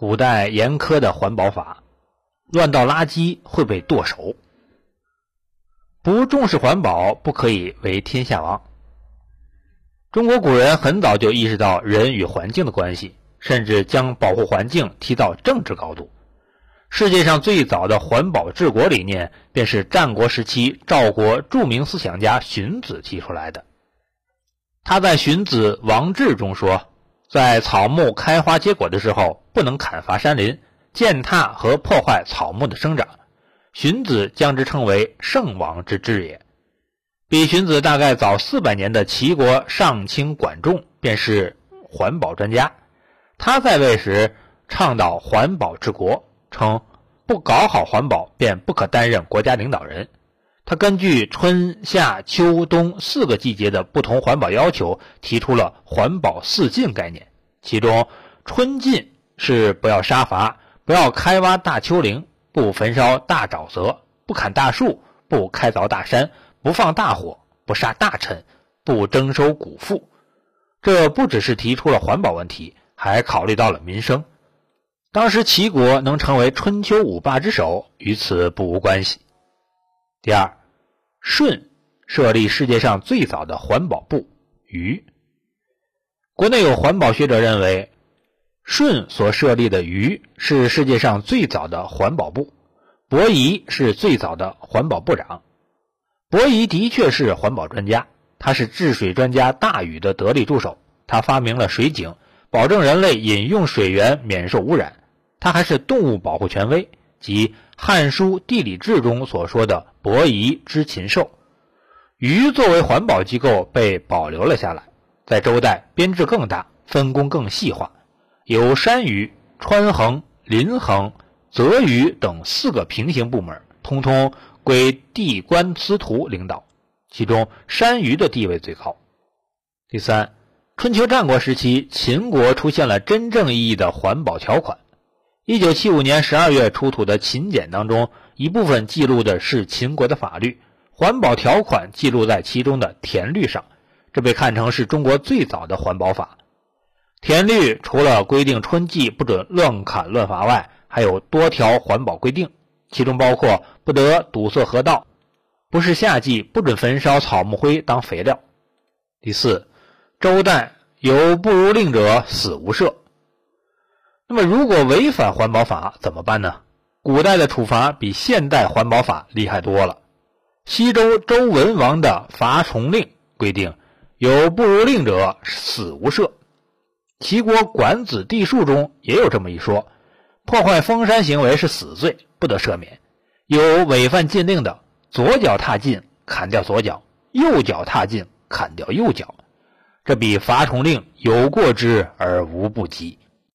古代严苛的环保法，乱倒垃圾会被剁手。不重视环保，不可以为天下王。中国古人很早就意识到人与环境的关系，甚至将保护环境提到政治高度。世界上最早的环保治国理念，便是战国时期赵国著名思想家荀子提出来的。他在《荀子·王志》中说：“在草木开花结果的时候，不能砍伐山林，践踏和破坏草木的生长。荀子将之称为圣王之治也。”比荀子大概早四百年的齐国上卿管仲便是环保专家。他在位时倡导环保治国，称不搞好环保便不可担任国家领导人。他根据春夏秋冬四个季节的不同环保要求，提出了环保四禁概念。其中，春禁是不要杀伐，不要开挖大丘陵，不焚烧大沼泽，不砍大树，不开凿大山。不放大火，不杀大臣，不征收谷赋。这不只是提出了环保问题，还考虑到了民生。当时齐国能成为春秋五霸之首，与此不无关系。第二，舜设立世界上最早的环保部禹。国内有环保学者认为，舜所设立的禹是世界上最早的环保部，伯夷是最早的环保部长。伯夷的确是环保专家，他是治水专家大禹的得力助手。他发明了水井，保证人类饮用水源免受污染。他还是动物保护权威，即《汉书·地理志》中所说的“伯夷之禽兽”。禹作为环保机构被保留了下来，在周代编制更大，分工更细化，有山禹、川衡、临衡、泽禹等四个平行部门，通通。归地官司徒领导，其中山鱼的地位最高。第三，春秋战国时期，秦国出现了真正意义的环保条款。一九七五年十二月出土的秦简当中，一部分记录的是秦国的法律，环保条款记录在其中的田律上，这被看成是中国最早的环保法。田律除了规定春季不准乱砍乱伐外，还有多条环保规定。其中包括不得堵塞河道，不是夏季不准焚烧草木灰当肥料。第四，周代有不如令者死无赦。那么，如果违反环保法怎么办呢？古代的处罚比现代环保法厉害多了。西周周文王的伐虫令规定，有不如令者死无赦。齐国管子弟数中也有这么一说。破坏封山行为是死罪，不得赦免。有违犯禁令的，左脚踏进，砍掉左脚；右脚踏进，砍掉右脚。这比伐虫令有过之而无不及。